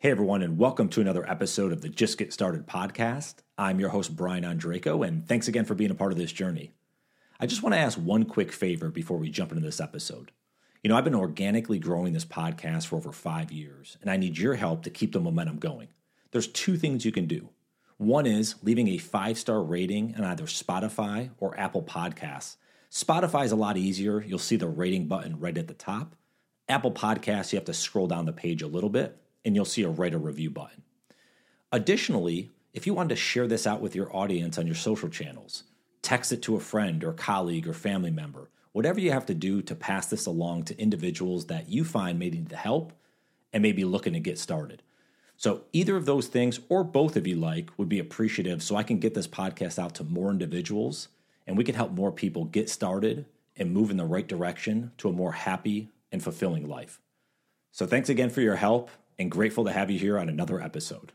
Hey, everyone, and welcome to another episode of the Just Get Started podcast. I'm your host, Brian Ondrako, and thanks again for being a part of this journey. I just want to ask one quick favor before we jump into this episode. You know, I've been organically growing this podcast for over five years, and I need your help to keep the momentum going. There's two things you can do. One is leaving a five star rating on either Spotify or Apple Podcasts. Spotify is a lot easier. You'll see the rating button right at the top. Apple Podcasts, you have to scroll down the page a little bit and you'll see a write a review button. Additionally, if you want to share this out with your audience on your social channels, text it to a friend or colleague or family member, whatever you have to do to pass this along to individuals that you find may need the help and may be looking to get started. So, either of those things, or both of you like, would be appreciative so I can get this podcast out to more individuals and we can help more people get started and move in the right direction to a more happy and fulfilling life. So, thanks again for your help and grateful to have you here on another episode.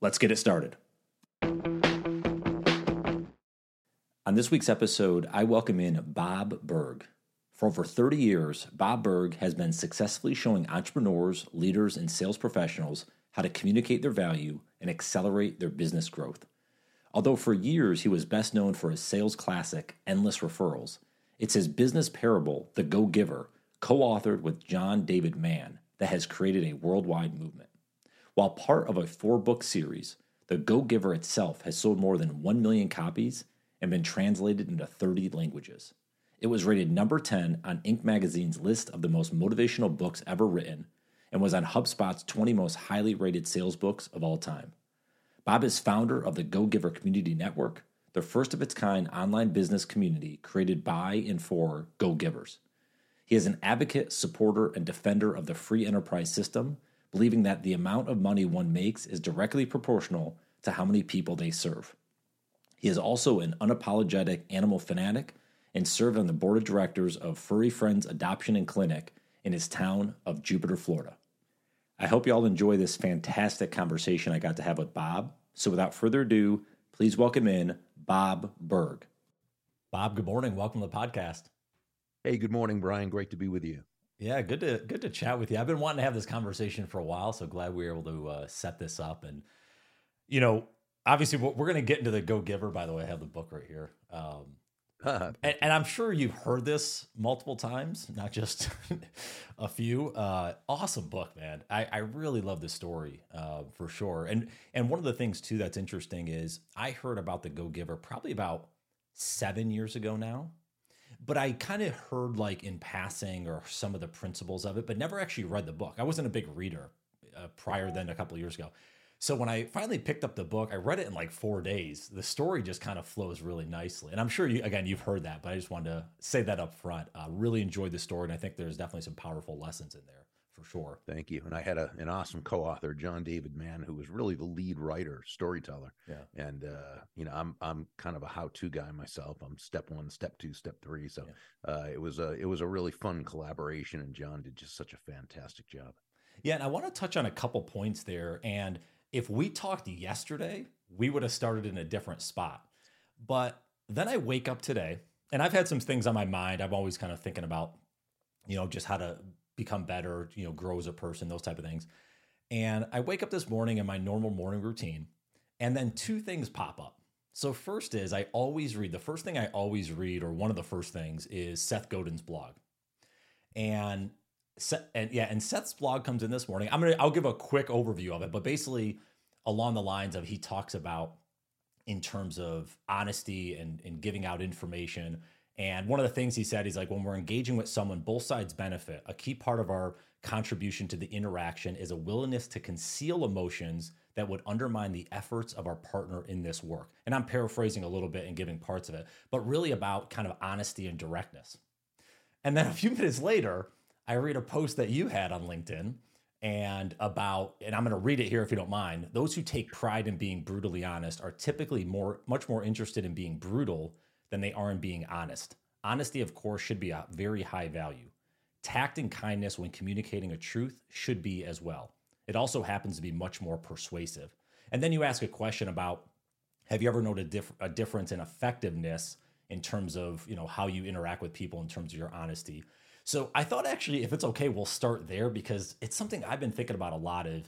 Let's get it started. On this week's episode, I welcome in Bob Burg. For over 30 years, Bob Burg has been successfully showing entrepreneurs, leaders, and sales professionals how to communicate their value and accelerate their business growth. Although for years he was best known for his sales classic, Endless Referrals, it's his business parable, The Go Giver, co authored with John David Mann, that has created a worldwide movement. While part of a four book series, The Go Giver itself has sold more than 1 million copies and been translated into 30 languages. It was rated number 10 on Inc. magazine's list of the most motivational books ever written and was on HubSpot's 20 most highly rated sales books of all time. Bob is founder of the Go Giver Community Network, the first of its kind online business community created by and for Go Givers. He is an advocate, supporter, and defender of the free enterprise system, believing that the amount of money one makes is directly proportional to how many people they serve. He is also an unapologetic animal fanatic and served on the board of directors of Furry Friends Adoption and Clinic in his town of Jupiter, Florida. I hope you all enjoy this fantastic conversation I got to have with Bob. So without further ado, please welcome in Bob Burg. Bob, good morning. Welcome to the podcast. Hey, good morning, Brian. Great to be with you. Yeah, good to good to chat with you. I've been wanting to have this conversation for a while, so glad we were able to uh, set this up. And you know, obviously, we're going to get into the Go Giver. By the way, I have the book right here. Um, and, and, I'm sure you've heard this multiple times, not just a few. Uh, awesome book, man. I, I really love the story uh, for sure. And and one of the things too that's interesting is I heard about the Go Giver probably about seven years ago now but I kind of heard like in passing or some of the principles of it, but never actually read the book. I wasn't a big reader uh, prior than a couple years ago. So when I finally picked up the book, I read it in like four days. The story just kind of flows really nicely, and I'm sure you again you've heard that, but I just wanted to say that up front. Uh, really enjoyed the story, and I think there's definitely some powerful lessons in there for sure. Thank you. And I had a, an awesome co-author, John David Mann, who was really the lead writer, storyteller. Yeah. And uh, you know, I'm I'm kind of a how-to guy myself. I'm step one, step two, step three. So yeah. uh, it was a it was a really fun collaboration, and John did just such a fantastic job. Yeah, and I want to touch on a couple points there. And if we talked yesterday, we would have started in a different spot. But then I wake up today, and I've had some things on my mind. I'm always kind of thinking about, you know, just how to become better, you know, grow as a person, those type of things. And I wake up this morning in my normal morning routine, and then two things pop up. So first is I always read the first thing I always read, or one of the first things, is Seth Godin's blog. And Seth, and yeah, and Seth's blog comes in this morning. I'm gonna I'll give a quick overview of it, but basically along the lines of he talks about in terms of honesty and, and giving out information and one of the things he said, he's like, when we're engaging with someone, both sides benefit. A key part of our contribution to the interaction is a willingness to conceal emotions that would undermine the efforts of our partner in this work. And I'm paraphrasing a little bit and giving parts of it, but really about kind of honesty and directness. And then a few minutes later, I read a post that you had on LinkedIn and about and I'm going to read it here if you don't mind. Those who take pride in being brutally honest are typically more much more interested in being brutal than they are in being honest. Honesty, of course, should be a very high value. Tact and kindness when communicating a truth should be as well. It also happens to be much more persuasive. And then you ask a question about have you ever noted a, diff- a difference in effectiveness in terms of you know how you interact with people in terms of your honesty so i thought actually if it's okay we'll start there because it's something i've been thinking about a lot of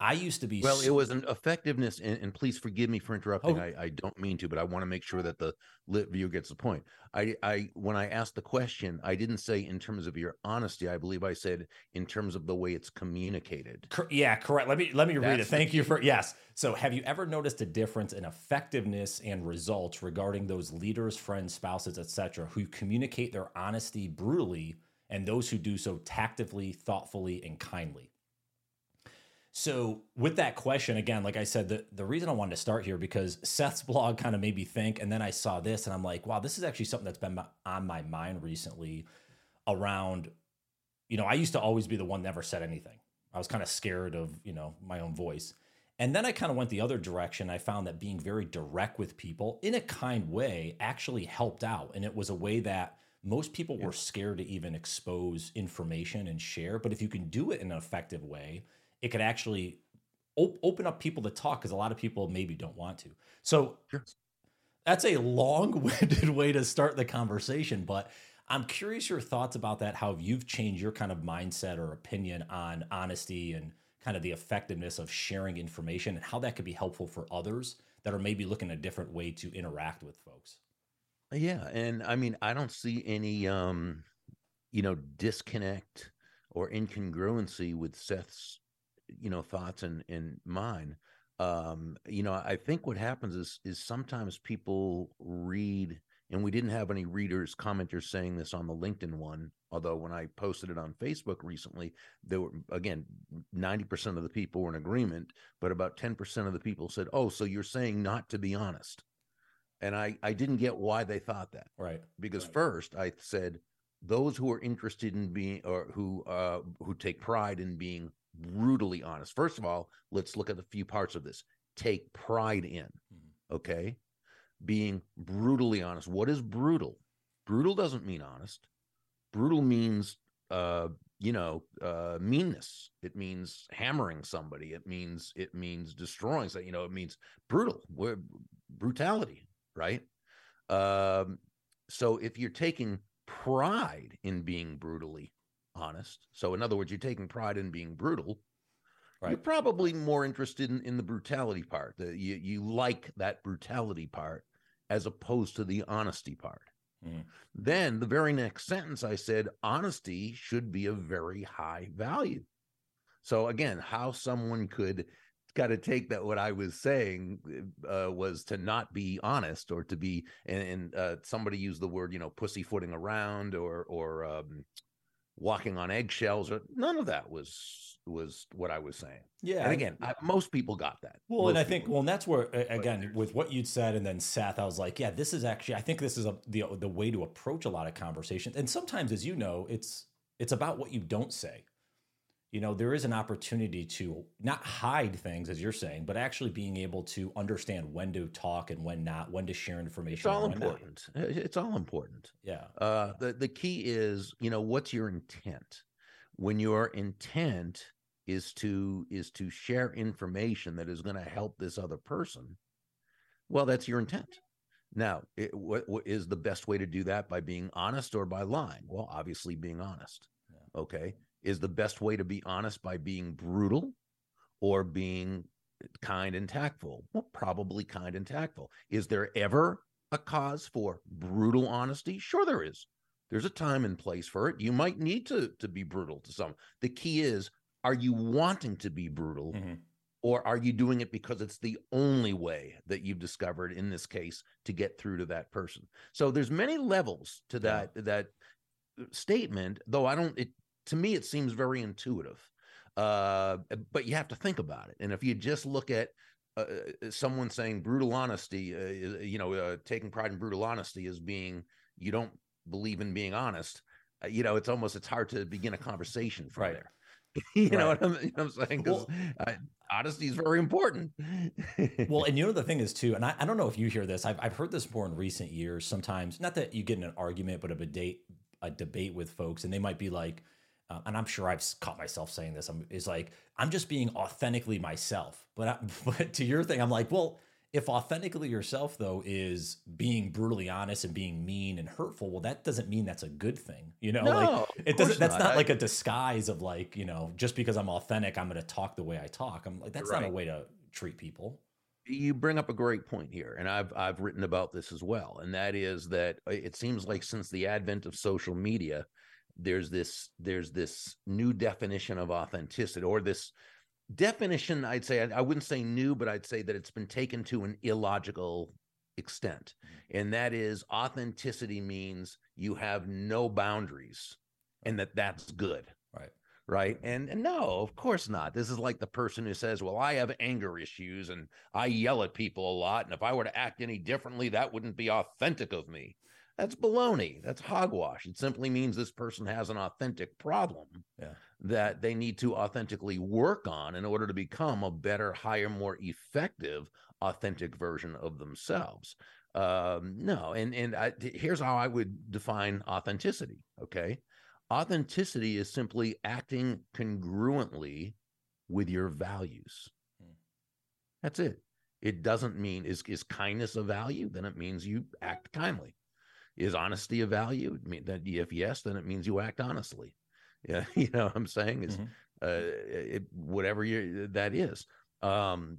I used to be well. It was an effectiveness, and, and please forgive me for interrupting. Oh. I, I, don't mean to, but I want to make sure that the lit viewer gets the point. I, I when I asked the question, I didn't say in terms of your honesty. I believe I said in terms of the way it's communicated. Yeah, correct. Let me let me That's read it. Thank you for yes. So, have you ever noticed a difference in effectiveness and results regarding those leaders, friends, spouses, etc., who communicate their honesty brutally, and those who do so tactfully, thoughtfully, and kindly? So with that question, again, like I said, the, the reason I wanted to start here because Seth's blog kind of made me think, and then I saw this and I'm like, wow, this is actually something that's been on my mind recently around, you know, I used to always be the one never said anything. I was kind of scared of, you know, my own voice. And then I kind of went the other direction. I found that being very direct with people in a kind way actually helped out. And it was a way that most people yeah. were scared to even expose information and share. But if you can do it in an effective way, it could actually op- open up people to talk because a lot of people maybe don't want to. So sure. that's a long-winded way to start the conversation, but I'm curious your thoughts about that. How you've changed your kind of mindset or opinion on honesty and kind of the effectiveness of sharing information and how that could be helpful for others that are maybe looking a different way to interact with folks. Yeah, and I mean, I don't see any um, you know, disconnect or incongruency with Seth's you know thoughts and in mine um you know i think what happens is is sometimes people read and we didn't have any readers commenters saying this on the linkedin one although when i posted it on facebook recently there were again 90% of the people were in agreement but about 10% of the people said oh so you're saying not to be honest and i i didn't get why they thought that right because right. first i said those who are interested in being or who uh who take pride in being brutally honest. First of all, let's look at a few parts of this. Take pride in, mm-hmm. okay? Being brutally honest. What is brutal? Brutal doesn't mean honest. Brutal means uh, you know, uh meanness. It means hammering somebody. It means it means destroying so you know, it means brutal. We're, brutality, right? Um so if you're taking pride in being brutally honest. So, in other words, you're taking pride in being brutal. Right. You're probably more interested in, in the brutality part. The, you you like that brutality part as opposed to the honesty part. Mm. Then the very next sentence I said, honesty should be a very high value. So again, how someone could got to take that what I was saying uh, was to not be honest or to be and, and uh, somebody used the word you know pussyfooting around or or um, walking on eggshells or none of that was was what I was saying. Yeah. And again, I, most people got that. Well, most and I think well, and that's where again with what you'd said, and then Seth, I was like, yeah, this is actually I think this is a, the the way to approach a lot of conversations. And sometimes, as you know, it's it's about what you don't say you know there is an opportunity to not hide things as you're saying but actually being able to understand when to talk and when not when to share information it's all important. Not. it's all important. Yeah. Uh the, the key is you know what's your intent? When your intent is to is to share information that is going to help this other person well that's your intent. Now it, what, what is the best way to do that? By being honest or by lying? Well obviously being honest. Yeah. okay is the best way to be honest by being brutal or being kind and tactful? Well, probably kind and tactful. Is there ever a cause for brutal honesty? Sure, there is. There's a time and place for it. You might need to, to be brutal to some. The key is are you wanting to be brutal? Mm-hmm. Or are you doing it because it's the only way that you've discovered in this case to get through to that person? So there's many levels to that yeah. that statement, though I don't it to me it seems very intuitive uh, but you have to think about it and if you just look at uh, uh someone saying brutal honesty uh, you know uh, taking pride in brutal honesty as being you don't believe in being honest uh, you know it's almost it's hard to begin a conversation from right. there you, right. know what I'm, you know what I'm saying? Because well, honesty is very important. well, and you know the thing is too, and I, I don't know if you hear this. I've I've heard this more in recent years. Sometimes, not that you get in an argument, but a debate a debate with folks, and they might be like, uh, and I'm sure I've caught myself saying this. I'm, is like I'm just being authentically myself. But I, but to your thing, I'm like, well, if authentically yourself though is being brutally honest and being mean and hurtful well that doesn't mean that's a good thing you know No, like it doesn't that's not. not like a disguise of like you know just because i'm authentic i'm going to talk the way i talk i'm like that's not a way to treat people you bring up a great point here and i've i've written about this as well and that is that uh, it seems like since the advent of social media there's this there's this new definition of authenticity or this definition i'd say I, I wouldn't say new but i'd say that it's been taken to an illogical extent. Mm-hmm. And that is authenticity means you have no boundaries and that that's good. Right. Right? And, and no of course not. This is like the person who says well i have anger issues and i yell at people a lot and if i were to act any differently that wouldn't be authentic of me that's baloney. That's hogwash. It simply means this person has an authentic problem Yeah. that they need to authentically work on in order to become a better higher more effective authentic version of themselves. Um no and and I, here's how i would define authenticity okay? Authenticity is simply acting congruently with your values. Hmm. that's it. It doesn't mean is is kindness a value? Then it means you act kindly is honesty a value? It mean that if yes then it means you act honestly. Yeah you know what i'm saying? Is Mhm. uh it, whatever you that is. Um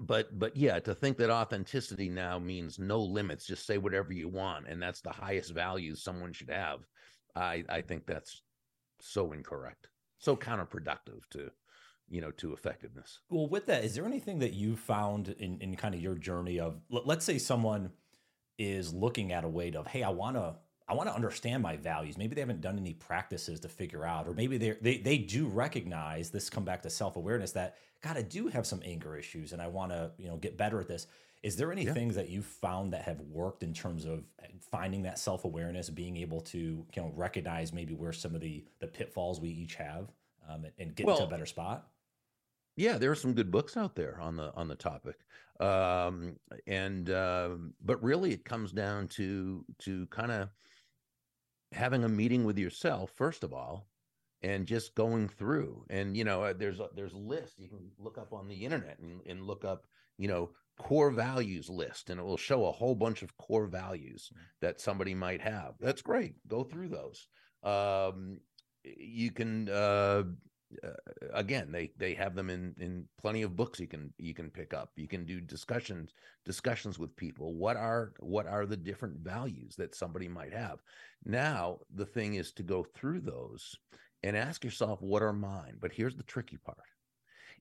but but yeah to think that authenticity now means no limits just say whatever you want and that's the highest value someone should have i i think that's so incorrect. So counterproductive to you know to effectiveness. Well, with that, is there anything that you found in, in kind of your journey of let's say someone is looking at a way of, hey, I want to I want to understand my values. Maybe they haven't done any practices to figure out, or maybe they they they do recognize this. Come back to self awareness that God, I do have some anger issues, and I want to you know get better at this. Is there any Yeah. things that you found that have worked in terms of finding that self awareness, being able to you know recognize maybe where some of the the pitfalls we each have, um, and, and get into a better spot? Yeah there are some good books out there on the on the topic um and um but really it comes down to to kind of having a meeting with yourself first of all and just going through and you know uh, there's a, there's a list you can look up on the internet and, and look up you know core values list and it will show a whole bunch of core values that somebody might have. That's great go through those. Um you can uh uh, again they they have them in in plenty of books you can you can pick up. You can do discussions discussions with people. What are what are the different values that somebody might have? Now the thing is to go through those and ask yourself what are mine? But here's the tricky part.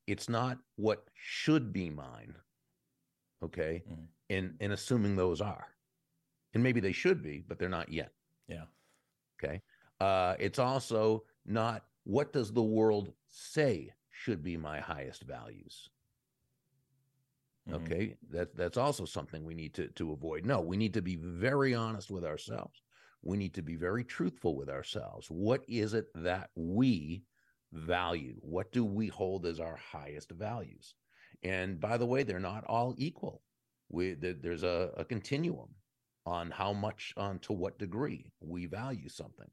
It's not what should be mine okay Mhm. and and assuming those are. And maybe they should be but they're not yet. Yeah. Okay. Uh, it's also not what does the world say should be my highest values. Mhm. Okay. That that's also something we need to to avoid. No, we need to be very honest with ourselves. We need to be very truthful with ourselves. What is it that we value? What do we hold as our highest values? And by the way, they're not all equal. We there- there's a, a continuum on how much on to what degree we value something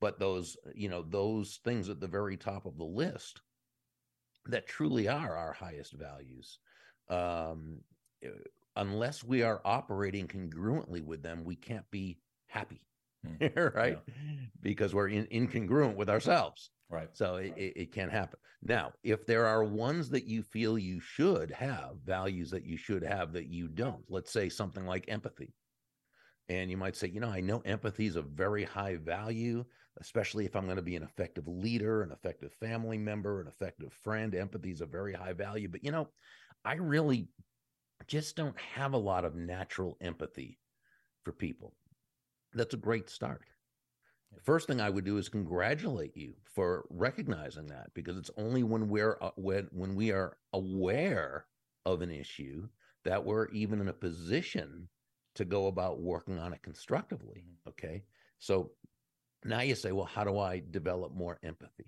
but those you know those things at the very top of the list that truly are our highest values um uh, unless we are operating congruently with them we can't be happy Hmm. right because we're in, incongruent with ourselves Right. so it, it, it can't happen. Now, if there are ones that you feel you should have, values that you should have that you don't, let's say something like empathy. And you might say, you know, I know empathy is a very high value, especially if I'm going to be an effective leader, an effective family member, an effective friend. Empathy is a very high value. But, you know, I really just don't have a lot of natural empathy for people. That's a great start. The first thing I would do is congratulate you for recognizing that because it's only when we're uh, when when we are aware of an issue that we're even in a position to go about working on it constructively. Mm-hmm. Okay, so now you say, well, how do I develop more empathy?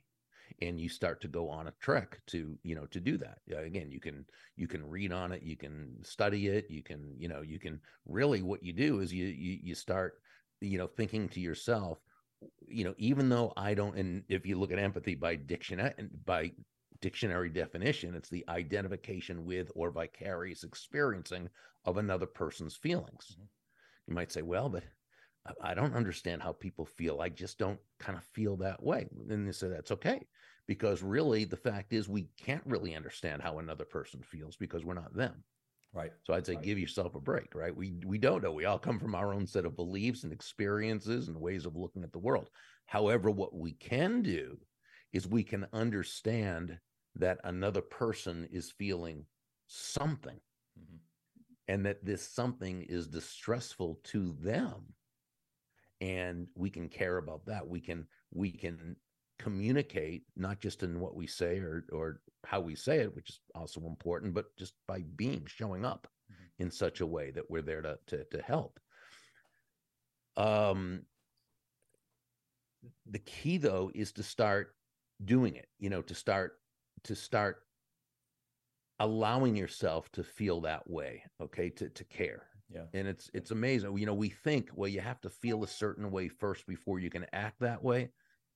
And you start to go on a trek to you know to do that. Again, you can you can read on it, you can study it, you can you know you can really what you do is you you, you start you know thinking to yourself you know even though i don't and if you look at empathy by dictionary and by dictionary definition, it's the identification with or vicarious experiencing of another person's feelings. Mm-hmm. You might say, well, but I don't understand how people feel. I just don't kind of feel that way. And they say that's okay. Because really, the fact is, we can't really understand how another person feels because we're not them. Right. So I'd say right. give yourself a break, right? We we don't know. We all come from our own set of beliefs and experiences and ways of looking at the world. However, what we can do is we can understand that another person is feeling something mm-hmm. And that this something is distressful to them. And we can care about that. We can we can communicate not just in what we say or or how we say it which is also important but just by being showing up mm-hmm. in such a way that we're there to to, to help. Um the key though is to start doing it you know to start to start allowing yourself to feel that way okay to to care. Yeah. And it's it's amazing you know we think well you have to feel a certain way first before you can act that way.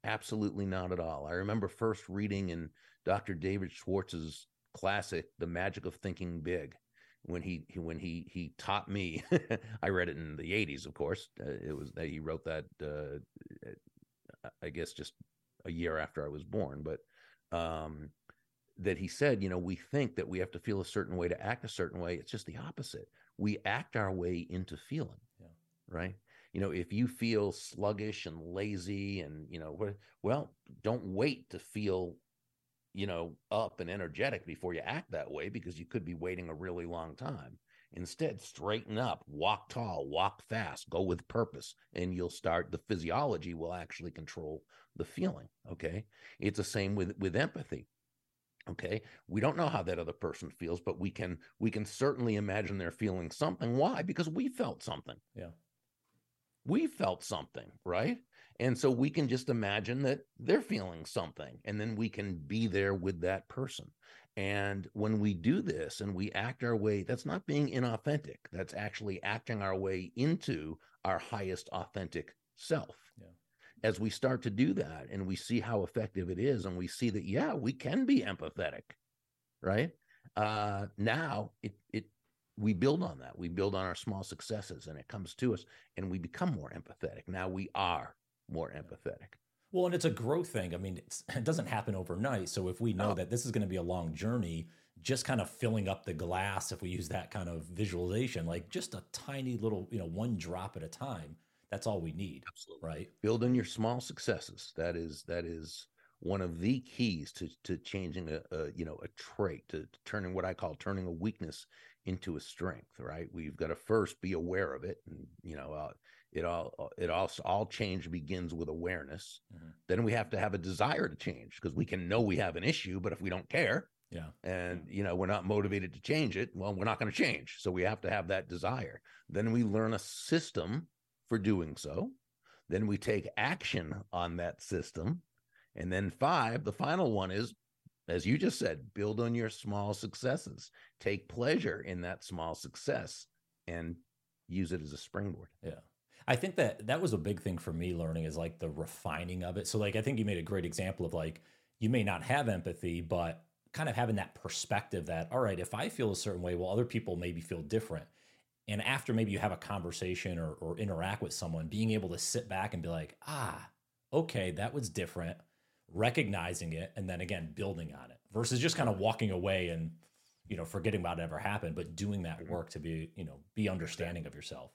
Absolutely not at all. I remember first reading in dr david schwartz's classic the magic of thinking big when he, when he he taught me i read it in the 80s of course uh, it was he wrote that uh, I guess just a year after I was born, but um, that he said, you know, we think that we have to feel a certain way to act a certain way. It's just the opposite. We act our way into feeling. Yeah. Right. You know, if you feel sluggish and lazy and, you know, well, don't wait to feel, you know, up and energetic before you act that way because you could be waiting a really long time. Instead, straighten up, walk tall, walk fast, go with purpose, and you'll start the physiology will actually control the feeling. Okay. It's the same with with empathy. Okay. We don't know how that other person feels, but we can we can certainly imagine they're feeling something. Why? Because we felt something. Yeah. We felt something, right? And so we can just imagine that they're feeling something, and then we can be there with that person. And when we do this and we act our way, that's not being inauthentic. That's actually acting our way into our highest authentic self. As we start to do that and we see how effective it is, and we see that, yeah, we can be empathetic, right? Uh, now it, it, we build on that. We build on our small successes and it comes to us and we become more empathetic. Now we are more empathetic. Well, and it's a growth thing. I mean, it doesn't happen overnight. So if we know that this is going to be a long journey, just kind of filling up the glass, if we use that kind of visualization, like just a tiny little, you know, one drop at a time, that's all we need. Absolutely. Right. Building your small successes. That is, that is one of the keys to, to changing a, a you know, a trait, to, to turning what I call turning a weakness into a strength, right? We've got to first be aware of it. And, you know, uh, it all uh, it also all change begins with awareness mm-hmm. then we have to have a desire to change because we can know we have an issue but if we don't care yeah and you know we're not motivated to change it well we're not going to change so we have to have that desire then we learn a system for doing so. Then we take action on that system. And then five the final one is as you just said build on your small successes. Take pleasure in that small success and use it as a springboard. Yeah. I think that that was a big thing for me learning is like the refining of it. So like I think you made a great example of like you may not have empathy, but kind of having that perspective that all right, if I feel a certain way, well other people maybe feel different. And after maybe you have a conversation or, or interact with someone, being able to sit back and be like, ah, okay, that was different, recognizing it, and then again building on it versus just kind of walking away and you know forgetting about it ever happened, but doing that mm-hmm. work to be you know be understanding of yourself.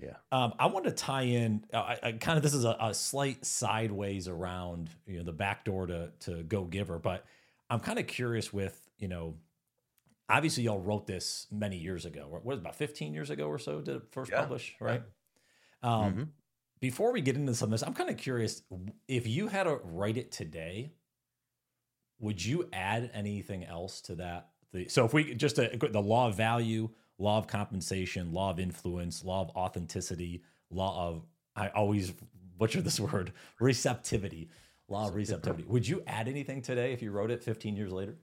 Yeah. Um, I want to tie in. Uh, I, I kind of this is a, a, slight sideways around you know the back door to to Go Giver, but I'm kind of curious with you know. Obviously, y'all wrote this many years ago. What was about 15 years ago or so? Did it first yeah. publish, right? Yeah. Um, mm-hmm. Before we get into some of this, I'm kind of curious if you had to write it today. Would you add anything else to that? The, so if we just the law of value, law of compensation, law of influence, law of authenticity, law of I always butcher this word, receptivity, law of receptivity. Would you add anything today if you wrote it 15 years later?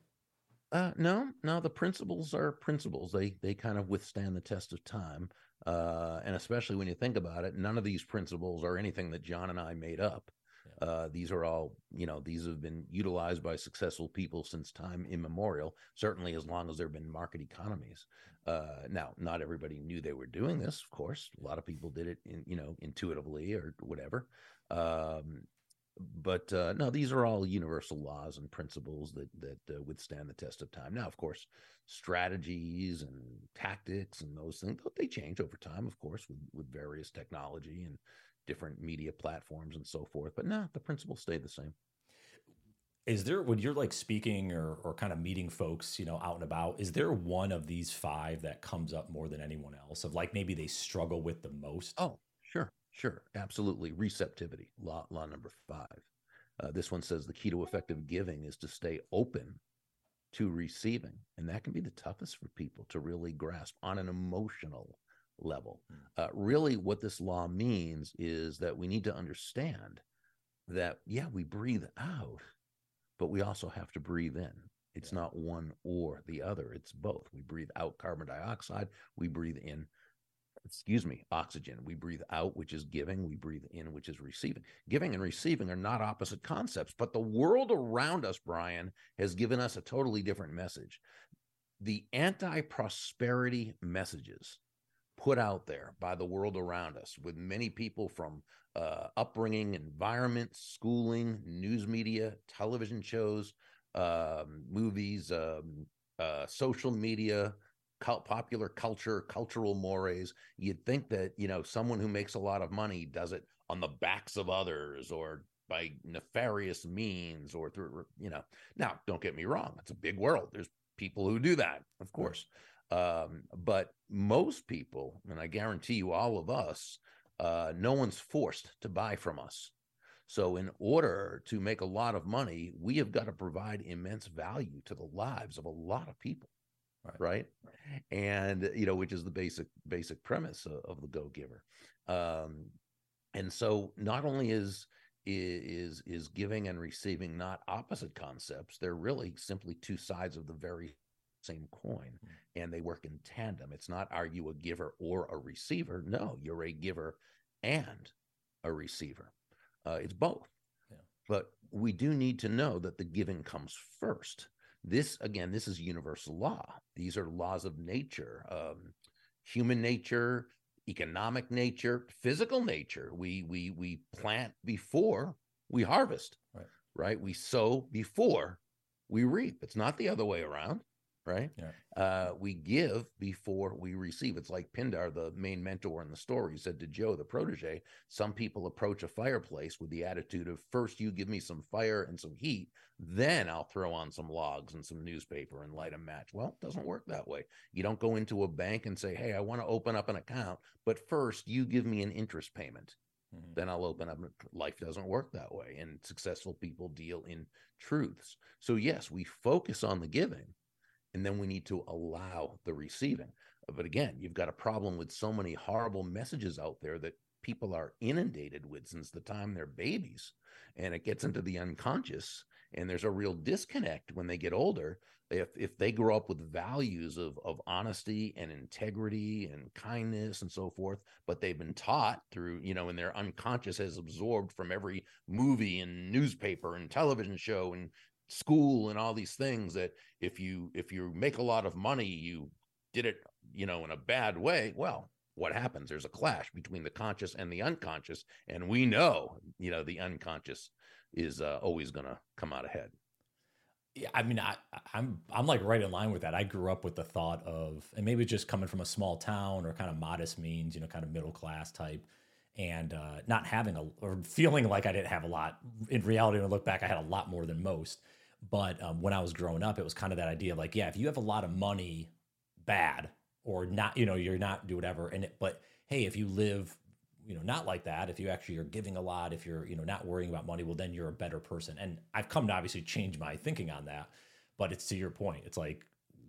Uh, no, no. The principles are principles. They they kind of withstand the test of time, uh, and especially when you think about it, none of these principles are anything that John and I made up. Yeah. Uh, these are all, you know, these have been utilized by successful people since time immemorial, certainly as long as there have been market economies. Uh, now, not everybody knew they were doing this, of course. A lot of people did it, in, you know, intuitively or whatever. Um, but uh, no, these are all universal laws and principles that that uh, withstand the test of time. Now, of course, strategies and tactics and those things they change over time, of course, with with various technology and different media platforms and so forth. But no, the principles stay the same. Is there when you're like speaking or or kind of meeting folks, you know, out and about, is there one of these five that comes up more than anyone else? Of like maybe they struggle with the most? Oh, sure. Sure, absolutely. Receptivity, law, law number five. Uh, this one says the key to effective giving is to stay open to receiving. And that can be the toughest for people to really grasp on an emotional level. Hmm. Uh, really, what this law means is that we need to understand that, yeah, we breathe out, but we also have to breathe in. It's yeah. not one or the other, it's both. We breathe out carbon dioxide, we breathe in excuse me, oxygen. We breathe out, which is giving. We breathe in, which is receiving. Giving and receiving are not opposite concepts, but the world around us, Brian, has given us a totally different message. The anti prosperity messages put out there by the world around us, with many people from uh, upbringing, environment, schooling, news media, television shows, um, movies, um, uh, social media, popular culture, cultural mores. You'd think that, you know, someone who makes a lot of money does it on the backs of others or by nefarious means or through, you know. Now, don't get me wrong, it's a big world. There's people who do that, of course. Um, but most people, and I guarantee you, all of us, uh, no one's forced to buy from us. So, in order to make a lot of money, we have got to provide immense value to the lives of a lot of people right. right? And you know, which is the basic basic premise of, of the Go Giver. Um, and so, not only is is is giving and receiving not opposite concepts; they're really simply two sides of the very same coin, mm. and they work in tandem. It's not are you a giver or a receiver? No, you're a giver and a receiver. Uh, it's both. Yeah. But we do need to know that the giving comes first this, again, this is universal law. These are laws of nature, um, human nature, economic nature, physical nature. We we we plant before we harvest, right? right? We sow before we reap. It's not the other way around right? Yeah. Uh, we give before we receive. It's like Pindar, the main mentor in the story, said to Joe, the protege, some people approach a fireplace with the attitude of first you give me some fire and some heat, then I'll throw on some logs and some newspaper and light a match. Well, it doesn't work that way. You don't go into a bank and say, hey, I want to open up an account, but first you give me an interest payment. Mm-hmm. Then I'll open up. Life doesn't work that way. And successful people deal in truths. So, yes, we focus on the giving, and then we need to allow the receiving. Uh, but again, you've got a problem with so many horrible messages out there that people are inundated with since the time they're babies, and it gets into the unconscious. And there's a real disconnect when they get older. If if they grow up with values of of honesty and integrity and kindness and so forth, but they've been taught through you know, and their unconscious has absorbed from every movie and newspaper and television show and school and all these things that if you if you make a lot of money you did it you know in a bad way well what happens there's a clash between the conscious and the unconscious and we know you know the unconscious is uh, always going to come out ahead yeah, I mean, I, I'm I'm like right in line with that. I grew up with the thought of, and maybe just coming from a small town or kind of modest means, you know, kind of middle class type, and uh, not having a or feeling like I didn't have a lot. In reality, when I look back, I had a lot more than most. But um, when I was growing up, it was kind of that idea of like, yeah, if you have a lot of money, bad or not, you know, you're not do whatever. And it, but hey, if you live, you know, not like that, if you actually are giving a lot, if you're, you know, not worrying about money, well, then you're a better person. And I've come to obviously change my thinking on that. But it's to your point. It's like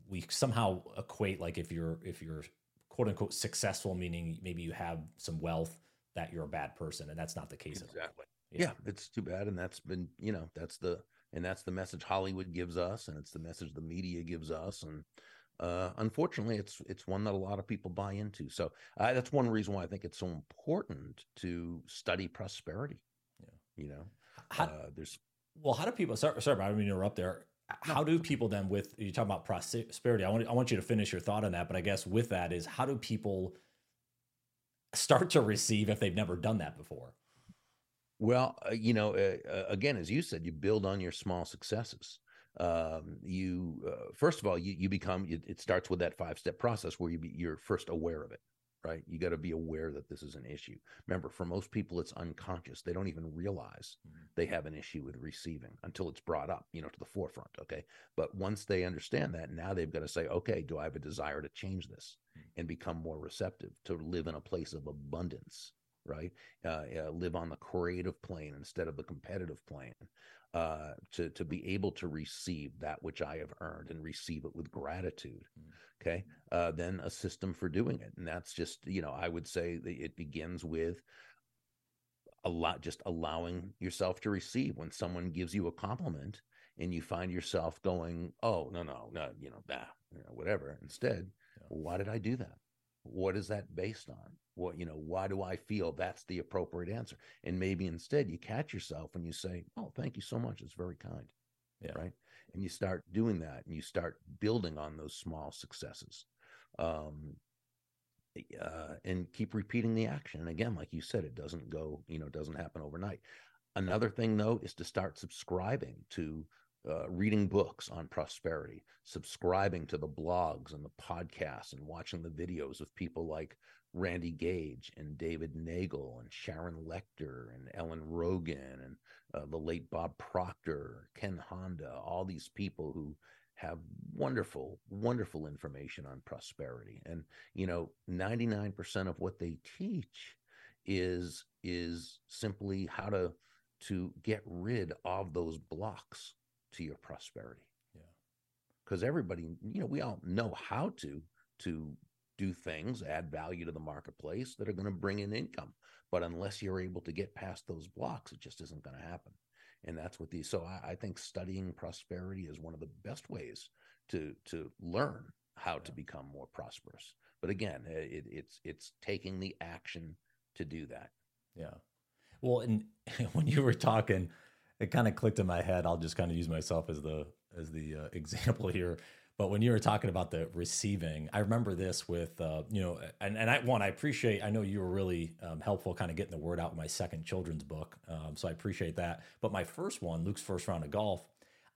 we somehow equate like if you're if you're quote unquote successful, meaning maybe you have some wealth, that you're a bad person, and that's not the case. Exactly. Yeah. yeah, it's too bad, and that's been you know that's the and that's the message Hollywood gives us, and it's the message the media gives us, and uh, unfortunately, it's it's one that a lot of people buy into. So uh, that's one reason why I think it's so important to study prosperity. Yeah. You know, How, uh, there's well, how do people? Sorry, sorry, I don't mean to interrupt there. How do people then, with you talking about prosperity? I want I want you to finish your thought on that, but I guess with that is how do people start to receive if they've never done that before? Well, uh, you know, uh, again, as you said, you build on your small successes. Um, you uh, first of all, you you become. It, it starts with that five step process where you be, you're first aware of it right? You got to be aware that this is an issue. Remember, for most people, it's unconscious. They don't even realize mm-hmm. they have an issue with receiving until it's brought up, you know, to the forefront. Okay. But once they understand that, now they've got to say, okay, do I have a desire to change this mm-hmm. and become more receptive, to live in a place of abundance? Right, uh, uh, live on the creative plane instead of the competitive plane uh, to to be able to receive that which I have earned and receive it with gratitude. Mm. Okay, uh, then a system for doing it, and that's just you know I would say that it begins with a lot just allowing yourself to receive when someone gives you a compliment and you find yourself going, oh no no no you know that you know, whatever. Instead, yeah. why did I do that? What is that based on? what you know why do i feel that's the appropriate answer? And maybe instead you catch yourself and you say oh thank you so much. It's very kind. Yeah. right? And you start doing that and you start building on those small successes. Um, uh, and keep repeating the action. And again like you said it doesn't go you know doesn't happen overnight. Another thing though is to start subscribing to uh, reading books on prosperity, subscribing to the blogs and the podcasts, and watching the videos of people like Randy Gage and David Neagle and Sharon Lechter and Ellen Rogin and uh, the late Bob Proctor, Ken Honda, all these people who have wonderful, wonderful information on prosperity. And, you know, 99% of what they teach is is simply how to to get rid of those blocks to your prosperity. Yeah. Because everybody, you know, we all know how to to do things, add value to the marketplace that are going to bring in income. But unless you're able to get past those blocks, it just isn't going to happen. And that's what these. So I, I, think studying prosperity is one of the best ways to to learn how yeah. to become more prosperous. But again, eh, it, it's it's taking the action to do that. Yeah. Well, and when you were talking, it kind of clicked in my head. I'll just kind of use myself as the as the uh, example here. But when you were talking about the receiving, I remember this with, uh, you know, and, and I, one, I appreciate, I know you were really um, helpful kind of getting the word out with my second children's book. Um, so I appreciate that. But my first one, Luke's first round of golf,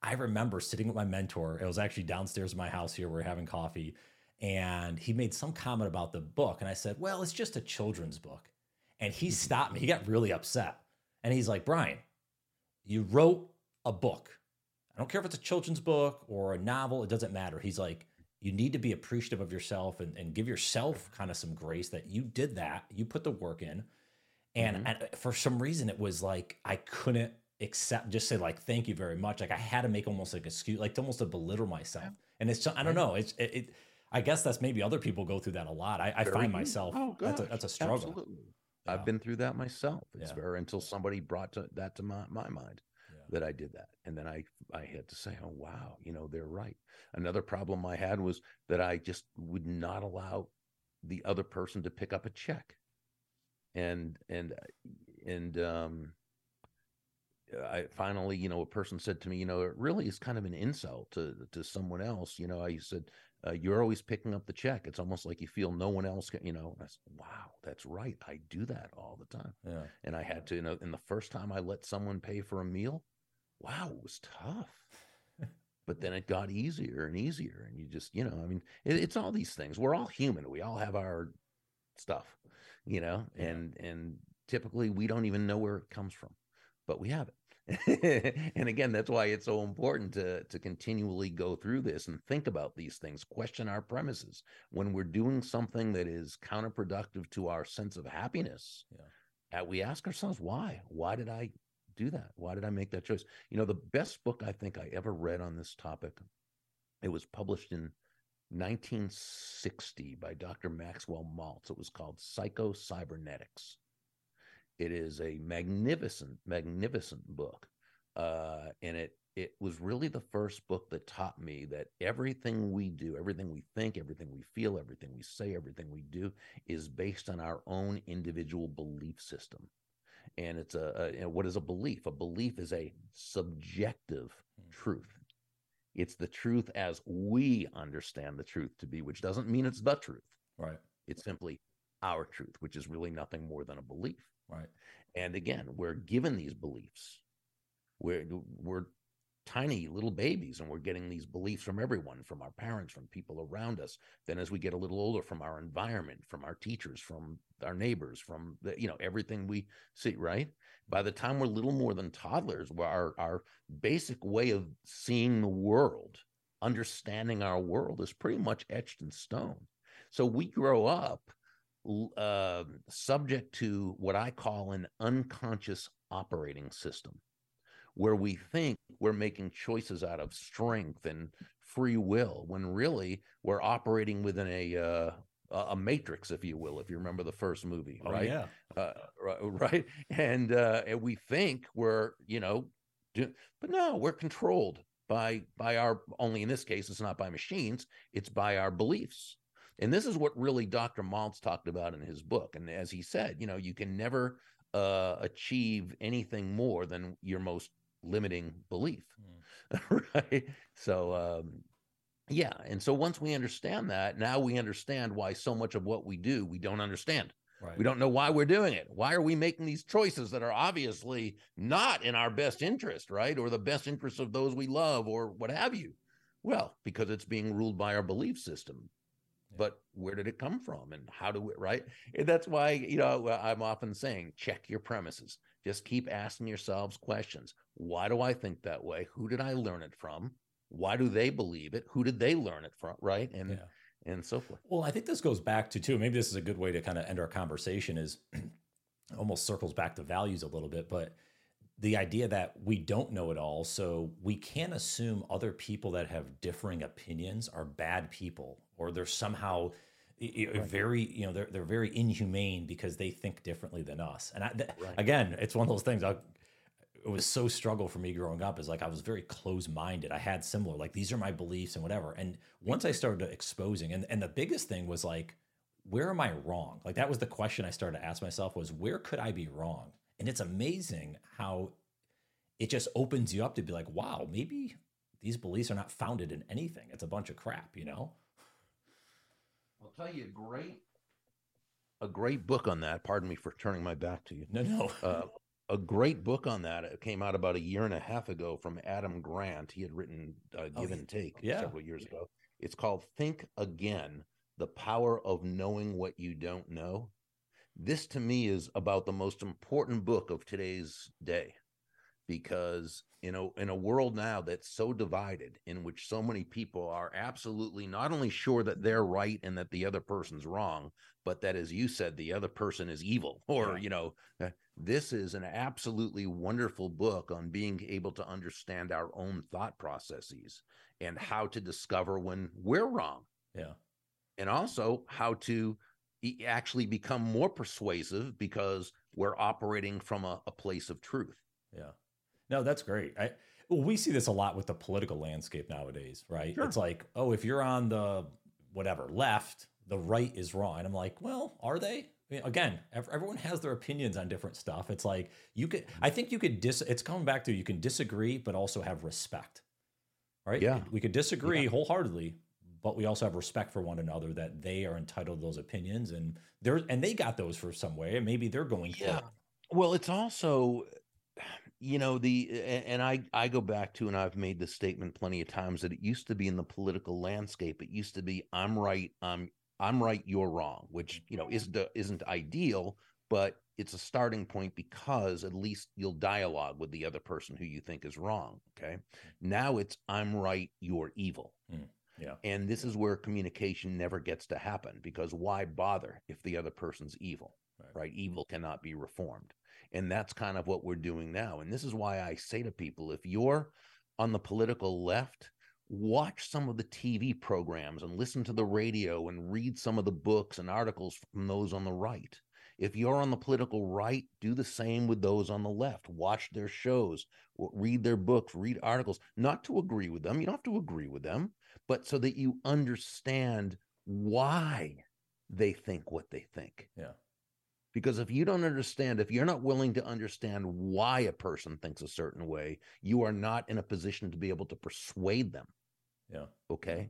I remember sitting with my mentor. It was actually downstairs in my house here. We are having coffee. And he made some comment about the book. And I said, well, it's just a children's book. And he mm-hmm. stopped me. He got really upset. And he's like, Brian, you wrote a book I don't care if it's a children's book or a novel, it doesn't matter. He's like, you need to be appreciative of yourself and, and give yourself kind of some grace that you did that, you put the work in. And, mm-hmm. for some reason, it was like I couldn't accept, just say like, thank you very much. Like I had to make almost like a excuse, like to almost to belittle myself. And it's, I don't know, it's, it, it I guess that's maybe other people go through that a lot. I, I find myself oh, that's a that's a struggle. Absolutely. Yeah. I've been through that myself. It's yeah. very until somebody brought to, that to my, my mind that I did that. And then I I had to say, oh wow, you know, they're right. Another problem I had was that I just would not allow the other person to pick up a check. And and and um I finally, you know, a person said to me, you know, it really is kind of an insult to to someone else. You know, I said, uh, you're always picking up the check. It's almost like you feel no one else can, you know. I said, wow, that's right. I do that all the time. Yeah. And I had to, you know, and the first time I let someone pay for a meal, wow, it was tough. but then it got easier and easier. And you just, you know, I mean, it, it's all these things. We're all human. We all have our stuff, you know, yeah. and, and typically we don't even know where it comes from, but we have it. and again, that's why it's so important to to continually go through this and think about these things, question our premises when we're doing something that is counterproductive to our sense of happiness. Yeah. Uh, we ask ourselves why? Why did I do that? Why did I make that choice? You know, the best book I think I ever read on this topic, it was published in 1960 by Dr. Maxwell Maltz. It was called Psycho Cybernetics. It is a magnificent, magnificent book. Uh, and it it was really the first book that taught me that everything we do, everything we think, everything we feel, everything we say, everything we do is based on our own individual belief system and it's a, a what is a belief? A belief is a subjective Hmm. truth. It's the truth as we understand the truth to be, which doesn't mean it's the truth. Right. It's simply our truth, which is really nothing more than a belief. Right. And again, we're given these beliefs. We're we're tiny little babies, and we're getting these beliefs from everyone, from our parents, from people around us. Then, as we get a little older, from our environment, from our teachers, from our neighbors, from the, you know everything we see. Right. By the time we're little more than toddlers, our our basic way of seeing the world, understanding our world, is pretty much etched in stone. So we grow up uh, subject to what I call an unconscious operating system, where we think we're making choices out of strength and free will, when really we're operating within a uh, a matrix, if you will, if you remember the first movie, Oh, right? yeah. Uh, right, and uh, and we think we're you know, do, but no, we're controlled by by our only in this case it's not by machines, it's by our beliefs. And this is what really Dr. Maltz talked about in his book. And as he said, you know, you can never uh, achieve anything more than your most limiting belief. right. So, um, yeah. And so once we understand that, now we understand why so much of what we do, we don't understand. Right. We don't know why we're doing it. Why are we making these choices that are obviously not in our best interest, right? Or the best interest of those we love or what have you? Well, because it's being ruled by our belief system but where did it come from and how do we right? And that's why you know i'm often saying check your premises. Just keep asking yourselves questions. Why do i think that way? Who did i learn it from? Why do they believe it? Who did they learn it from right? And Yeah. and so forth. Well, I think this goes back to too. Maybe this is a good way to kind of end our conversation. Is almost circles back to values a little bit, but the idea that we don't know it all, so we can't assume other people that have differing opinions are bad people or they're somehow y- very, you know, they're they're very inhumane because they think differently than us. And I, th- Right. again, it's one of those things. I, it was so struggle for me growing up is like I was very close minded. I had similar like these are my beliefs and whatever. And once I started exposing, and and the biggest thing was like, where am I wrong? Like that was the question I started to ask myself was where could I be wrong? And it's amazing how it just opens you up to be like, wow, maybe these beliefs are not founded in anything. It's a bunch of crap, you know? I'll tell you a great a great book on that pardon me for turning my back to you No, no. uh, a great book on that. It came out about a year and a half ago from Adam Grant. He had written uh, Oh, Give yeah. and Take Yeah. several years ago. It's called Think Again The Power of Knowing What You Don't Know. This to me is about the most important book of today's day because in a in a world now that's so divided in which so many people are absolutely not only sure that they're right and that the other person's wrong but that as you said the other person is evil or Yeah. you know uh, this is an absolutely wonderful book on being able to understand our own thought processes and how to discover when we're wrong Yeah. and also how to actually become more persuasive because we're operating from a, a place of truth Yeah. No, that's great. I well, we see this a lot with the political landscape nowadays, right? Sure. It's like, oh, if you're on the whatever left, the right is wrong. And I'm like, well, are they? I mean, again, everyone has their opinions on different stuff. It's like you could, I think you could dis. It's coming back to you can disagree, but also have respect, right? Yeah. we could disagree wholeheartedly, but we also have respect for one another that they are entitled to those opinions, and they're and they got those for some way, and maybe they're going Yeah. Well, it's also, you know, the and I I go back to and I've made this statement plenty of times that it used to be in the political landscape. It used to be I'm right, I'm I'm right, you're wrong, which you know isn't isn't ideal, but it's a starting point because at least you'll dialogue with the other person who you think is wrong. Okay, now it's I'm right, you're evil. Mm, yeah. and this is where communication never gets to happen because why bother if the other person's evil? Right. right? Evil cannot be reformed. And that's kind of what we're doing now. And this is why I say to people if you're on the political left, watch some of the TV programs and listen to the radio and read some of the books and articles from those on the right. If you're on the political right, do the same with those on the left. Watch their shows, read their books, read articles, not to agree with them. You don't have to agree with them, but so that you understand why they think what they think Yeah. Because if you don't understand, if you're not willing to understand why a person thinks a certain way, you are not in a position to be able to persuade them. Yeah. Okay.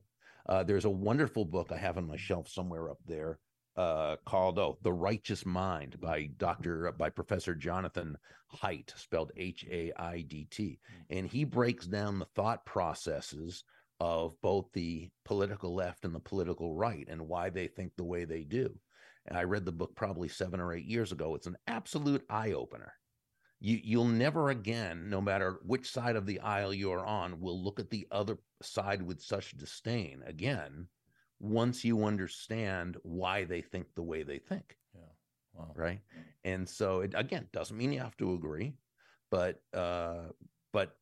Uh, there's a wonderful book I have on my shelf somewhere up there uh, called "Oh, The Righteous Mind" by Doctor by Professor Jonathan Haidt, spelled H A I D T, and he breaks down the thought processes of both the political left and the political right and why they think the way they do. I read the book probably seven or eight years ago. It's an absolute eye opener. You, you'll never again, no matter which side of the aisle you're on, will look at the other side with such disdain again once you understand why they think the way they think. Yeah. Wow. Right. And so it again doesn't mean you have to agree, but uh but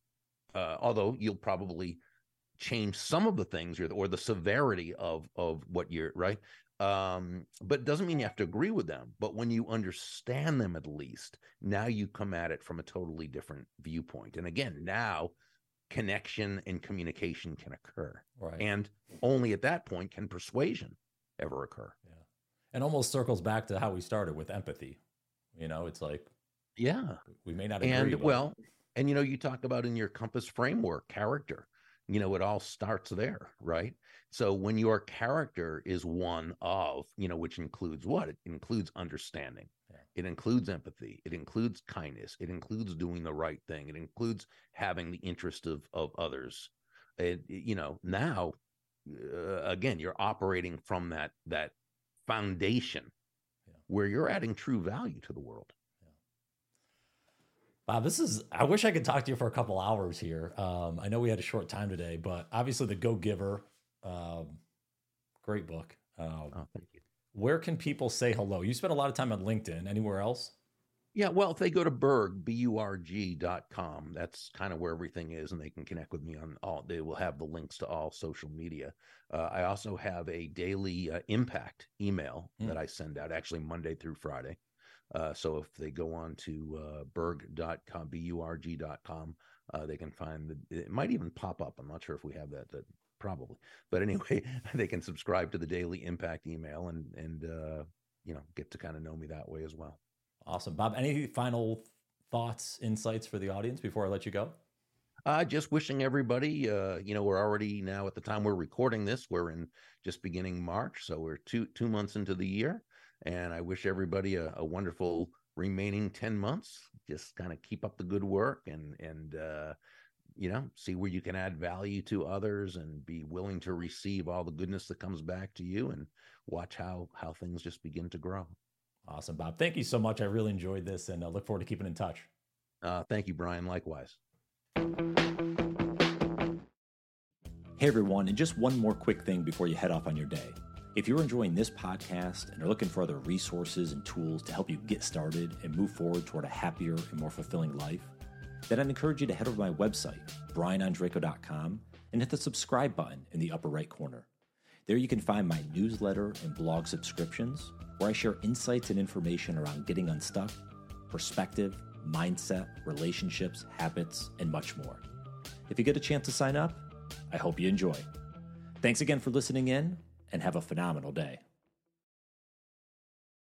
uh although you'll probably change some of the things or, or the severity of of what you're right um but it doesn't mean you have to agree with them but when you understand them at least now you come at it from a totally different viewpoint and again now connection and communication can occur Right. and only at that point can persuasion ever occur yeah. And almost circles back to how we started with empathy. You know, it's like yeah we may not agree. and but- well and you know you talk about in your compass framework character you know it all starts there right? So when your character is one of you know which includes what? It includes understanding. Yeah. it includes empathy. It includes kindness. It includes doing the right thing. It includes having the interest of of others. It, you know now uh, again you're operating from that that foundation Yeah. where you're adding true value to the world Wow, this is. I wish I could talk to you for a couple hours here. Um, I know we had a short time today, but obviously, The Go Giver, um, great book. Um, oh thank you Where can people say hello? You spend a lot of time on LinkedIn. Anywhere else? Yeah, well, if they go to Burg, B-U-R-G dot com, that's kind of where everything is, and they can connect with me on all. They will have the links to all social media. Uh, I also have a daily uh, impact email Hmm. that I send out, actually Monday through Friday. Uh, so if they go on to uh, burg.com, B-U-R-G dot com, uh, they can find the, it might even pop up. I'm not sure if we have that, that probably, but anyway, they can subscribe to the daily impact email and, and, uh, you know, get to kind of know me that way as well. Awesome, Bob. Any final thoughts, insights for the audience before I let you go? Uh, just wishing everybody, uh, you know, we're already now at the time we're recording this, we're in just beginning March. So we're two, two months into the year. And I wish everybody a, a wonderful remaining 10 months. Just kind of keep up the good work and, and, uh, you know, see where you can add value to others and be willing to receive all the goodness that comes back to you and watch how, how things just begin to grow. Awesome, Bob. Thank you so much. I really enjoyed this and I look forward to keeping in touch. Uh, thank you, Brian. Likewise. Hey everyone, and just one more quick thing before you head off on your day. If you're enjoying this podcast and are looking for other resources and tools to help you get started and move forward toward a happier and more fulfilling life, then I'd encourage you to head over to my website, brianondrako.com, and hit the subscribe button in the upper right corner. There you can find my newsletter and blog subscriptions, where I share insights and information around getting unstuck, perspective, mindset, relationships, habits, and much more. If you get a chance to sign up, I hope you enjoy. Thanks again for listening in and have a phenomenal day.